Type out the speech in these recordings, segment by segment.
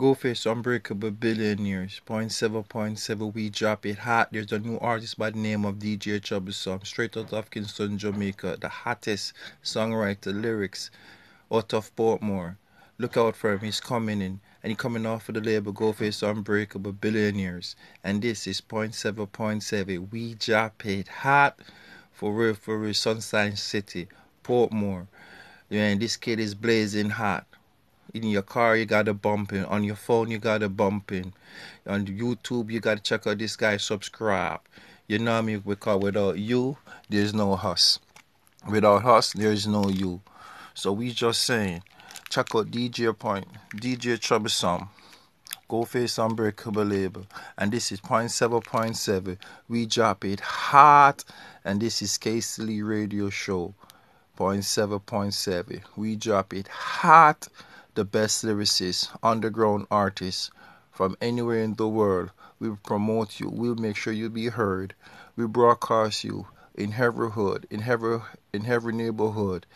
Go face Unbreakable Billionaires. Point seven point seven. We drop it hot. There's a new artist by the name of DJ Troublesome. Straight out of Kingston, Jamaica. The hottest songwriter lyrics out of Portmore. Look out for him. He's coming in. And he's coming off of the label Go Face Unbreakable Billionaires. And this is point seven point seven. We drop it hot. For real, for real. Sunshine City. Portmore. Yeah, and this kid is blazing hot. In your car, you got a bumping. On your phone, you got a bumping. On YouTube, you got to check out this guy. Subscribe. You know I me? Because without you, there's no us. Without us, there's no you. So we just saying, check out DJ Point, DJ Troublesome. Go face unbreakable label. And this is point seven point seven. We drop it hot. And this is Casey Lee Radio Show. Point seven point seven. We drop it hot the best lyricists, underground artists from anywhere in the world. We promote you. We'll make sure you be heard. We broadcast you in every hood, in every in every neighborhood,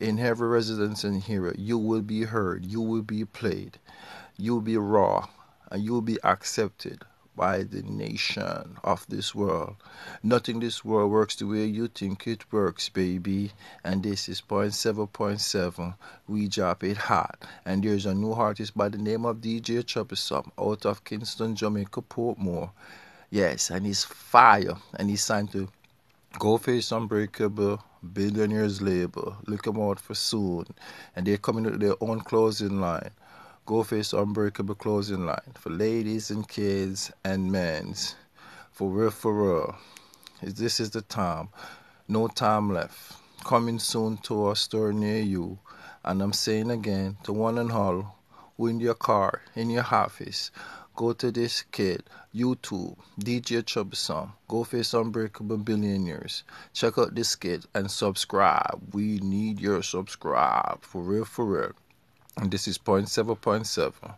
in every residence in here. You will be heard. You will be played. You'll be raw, and you'll be accepted by the nation of this world. Nothing this world works the way you think it works, baby. And this is point seven point seven. We drop it hot. And there's a new artist by the name of DJ Troublesome out of Kingston, Jamaica, Portmore. Yes, and he's fire. And he's signed to Go Face Unbreakable Billionaires label. Look him out for soon. And they're coming with their own closing line. Go Face Unbreakable closing line for ladies and kids and men's. For real, for real. This is the time. No time left. Coming soon to a store near you. And I'm saying again to one and all who in your car, in your office, go to this kid, YouTube, DJ Troublesome, Go Face Unbreakable Billionaires. Check out this kid and subscribe. We need your subscribe. For real, for real. And this is point seven point seven.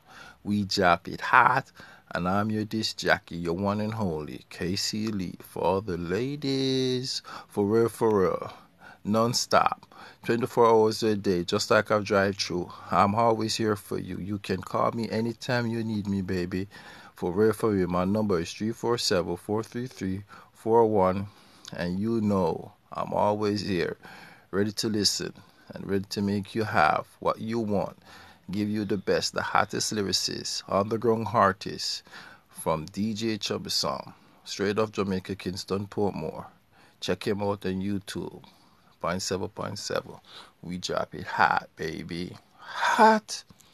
We drop it hot. And I'm your disc jockey, your one and holy, Casey Lee. For all the ladies, for real, for real. Non stop. 24 hours a day, just like I drive through. I'm always here for you. You can call me anytime you need me, baby. For real, for real. My number is 347 433 41. And you know I'm always here, ready to listen and ready to make you have what you want. Give you the best, the hottest lyricists, underground artists from DJ Troublesome, straight off Jamaica, Kingston, Portmore. Check him out on YouTube. Point seven point seven. We drop it hot, baby. Hot.